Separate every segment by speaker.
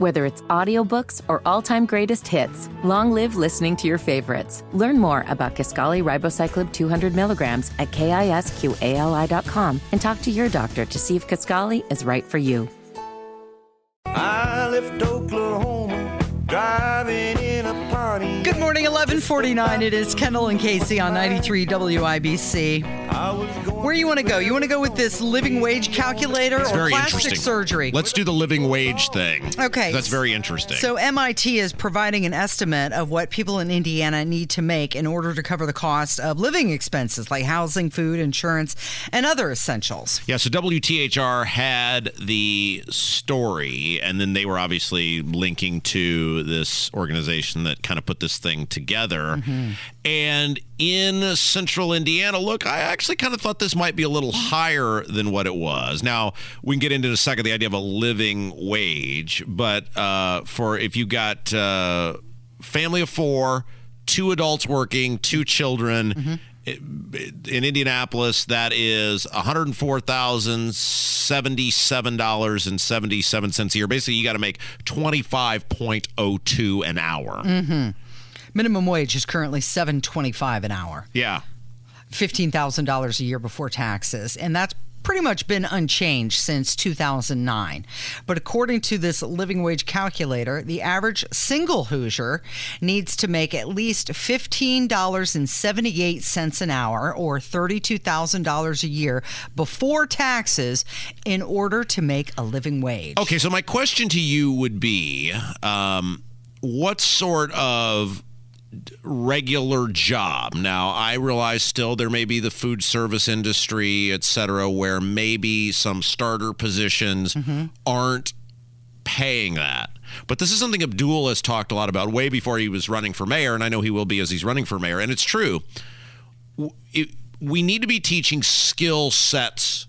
Speaker 1: Whether it's audiobooks or all-time greatest hits, long live listening to your favorites. Learn more about Kisqali Ribociclib 200 milligrams at kisqali.com and talk to your doctor to see if Kisqali is right for you.
Speaker 2: I left Oklahoma driving in a Pontiac.
Speaker 3: Good morning, 1149. It is Kendall and Casey on 93 WIBC.
Speaker 2: I was going
Speaker 3: Where you want to go? You want to go with this living wage calculator
Speaker 4: It's
Speaker 3: or
Speaker 4: very
Speaker 3: plastic
Speaker 4: interesting.
Speaker 3: surgery?
Speaker 4: Let's do the living wage thing.
Speaker 3: Okay.
Speaker 4: That's very interesting.
Speaker 3: So MIT is providing an estimate of what people in Indiana need to make in order to cover the cost of living expenses like housing, food, insurance, and other essentials.
Speaker 4: yeah, so WTHR had the story, and then they were obviously linking to this organization that kind of put this thing together. And in central Indiana, look, I actually kind of thought this might be a little higher than what it was. Now, we can get into in a second the idea of a living wage, but uh, for if you got uh, family of four, two adults working, two children. it- in Indianapolis, that is one hundred four thousand seventy-seven dollars and seventy-seven cents a year. Basically, you got to make twenty-five point oh two an hour.
Speaker 3: Minimum wage is currently 7.25 an hour.
Speaker 4: Yeah,
Speaker 3: $15,000 a year before taxes. And that's pretty much been unchanged since 2009. But according to this living wage calculator, the average single Hoosier needs to make at least $15.78 an hour or $32,000 a year before taxes in order to make a living wage.
Speaker 4: Okay, so my question to you would be um, what sort of regular job? Now, I realize still there may be the food service industry, et cetera, where maybe some starter positions mm-hmm. aren't paying that. But this is something Abdul has talked a lot about way before he was running for mayor, and I know he will be as he's running for mayor. And it's true. It- we need to be teaching skill sets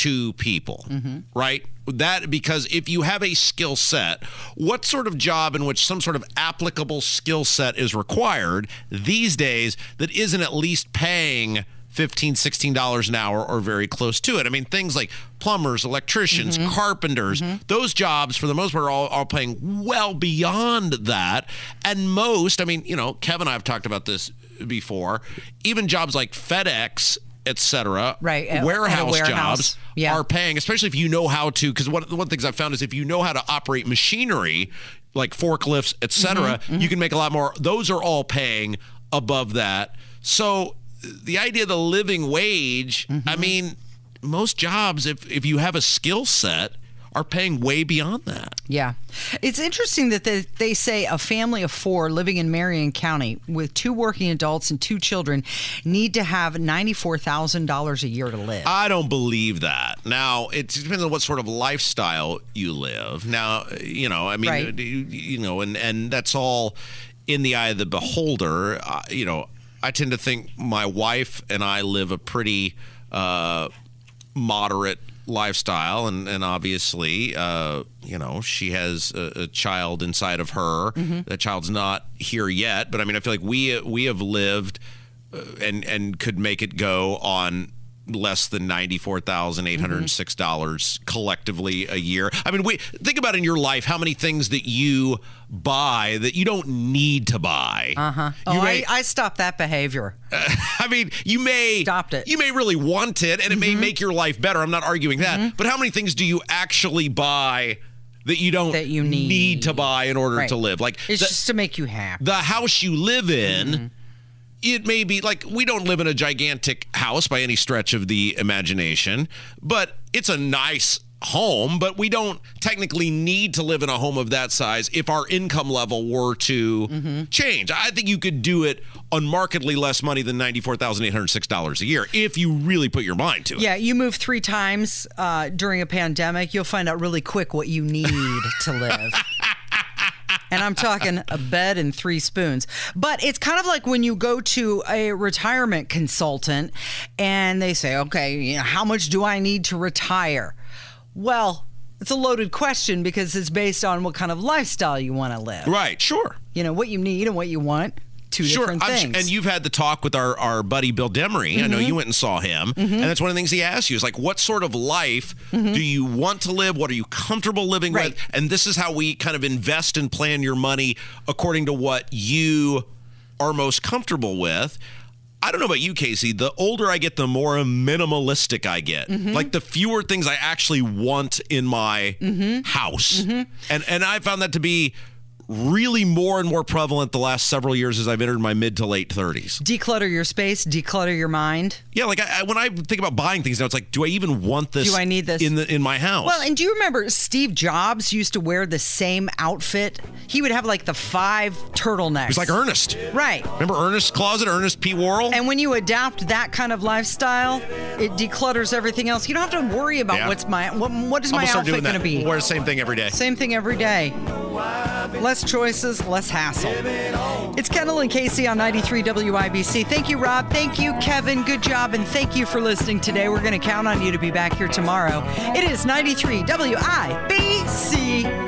Speaker 4: to people, right? That because if you have a skill set, what sort of job in which some sort of applicable skill set is required these days that isn't at least paying 15 16 dollars an hour or very close to it? I mean things like plumbers electricians mm-hmm. carpenters mm-hmm. those jobs for the most part are all, all paying well beyond that. And most i mean you know kevin and i have talked about this before even jobs like fedex etc
Speaker 3: Right, at- at a
Speaker 4: warehouse,
Speaker 3: warehouse.
Speaker 4: jobs
Speaker 3: Yeah.
Speaker 4: are paying especially if you know how to because one, one of the things i've found is if you know how to operate machinery like forklifts etc
Speaker 3: Mm-hmm,
Speaker 4: you can make a lot more those are all paying above that so the idea of the living wage i
Speaker 3: Mm-hmm.
Speaker 4: mean most jobs if if you have a skill set are paying way beyond that
Speaker 3: Yeah. It's interesting that they, they say a family of four living in Marion County with two working adults and two children need to have $94,000 a year to live.
Speaker 4: I don't believe that. Now, it depends on what sort of lifestyle you live. Now, you know, I mean,
Speaker 3: Right.
Speaker 4: you, you know, and and that's all in the eye of the beholder. Uh, you know, I tend to think my wife and I live a pretty uh, moderate lifestyle and and obviously uh you know she has a, a child inside of her. That child's not here yet but i mean i feel like we we have lived uh, and and could make it go on less than $94,806 collectively a year. I mean, we think about in your life how many things that you buy that you don't need to buy. Uh-huh.
Speaker 3: oh, I, I stopped that behavior.
Speaker 4: I mean, you may
Speaker 3: Stopped it. Mm-hmm.
Speaker 4: You may really want it, and it may make your life better. I'm not arguing that, but how many things do you actually buy that you don't
Speaker 3: That you need.
Speaker 4: to buy in order
Speaker 3: Right.
Speaker 4: to live? Like
Speaker 3: It's
Speaker 4: the,
Speaker 3: just to make you happy.
Speaker 4: the house you live in. It may be like we don't live in a gigantic house by any stretch of the imagination, but it's a nice home, but we don't technically need to live in a home of that size if our income level were to
Speaker 3: Mm-hmm.
Speaker 4: change. I think you could do it on markedly less money than $94,806 a year if you really put your mind to it.
Speaker 3: Yeah, you move three times uh, during a pandemic, you'll find out really quick what you need to live. And I'm talking a bed and three spoons. But it's kind of like when you go to a retirement consultant and they say, okay, you know, how much do I need to retire? Well, it's a loaded question because it's based on what kind of lifestyle you want to live.
Speaker 4: Right, sure.
Speaker 3: You know, what you need and what you want two
Speaker 4: Sure,
Speaker 3: different
Speaker 4: I'm
Speaker 3: things.
Speaker 4: and you've had the talk with our, our buddy Bill Demery. I know
Speaker 3: Mm-hmm.
Speaker 4: you went and saw him, and that's one of the things he asked you is like, what sort of life do you want to live? What are you comfortable living
Speaker 3: Mm-hmm. Right.
Speaker 4: with? And this is how we kind of invest and plan your money according to what you are most comfortable with. I don't know about you, Casey. The older I get, the more minimalistic I get.
Speaker 3: Mm-hmm.
Speaker 4: Like the fewer things I actually want in my
Speaker 3: Mm-hmm.
Speaker 4: house, and and I found that to be really more and more prevalent the last several years as I've entered my mid to late 30s.
Speaker 3: declutter your space, declutter your mind.
Speaker 4: Yeah, like I, I, when I think about buying things now, it's like, do I even want this?
Speaker 3: Do I need this?
Speaker 4: in the in my house?
Speaker 3: Well, and do you remember Steve Jobs used to wear the same outfit? He would have like the five turtlenecks.
Speaker 4: it's like Ernest.
Speaker 3: Right.
Speaker 4: Remember Ernest's closet, Ernest P. Worrell?
Speaker 3: And when you adapt that kind of lifestyle, it declutters everything else. You don't have to worry about
Speaker 4: Yeah.
Speaker 3: what's my what, what is my outfit going to be.
Speaker 4: Wear the same thing every day.
Speaker 3: Same thing every day. Less choices, less hassle. It's Kendall and Casey on 93 WIBC. Thank you, Rob. Thank you, Kevin. Good job. And thank you for listening today. We're going to count on you to be back here tomorrow. It is 93 WIBC.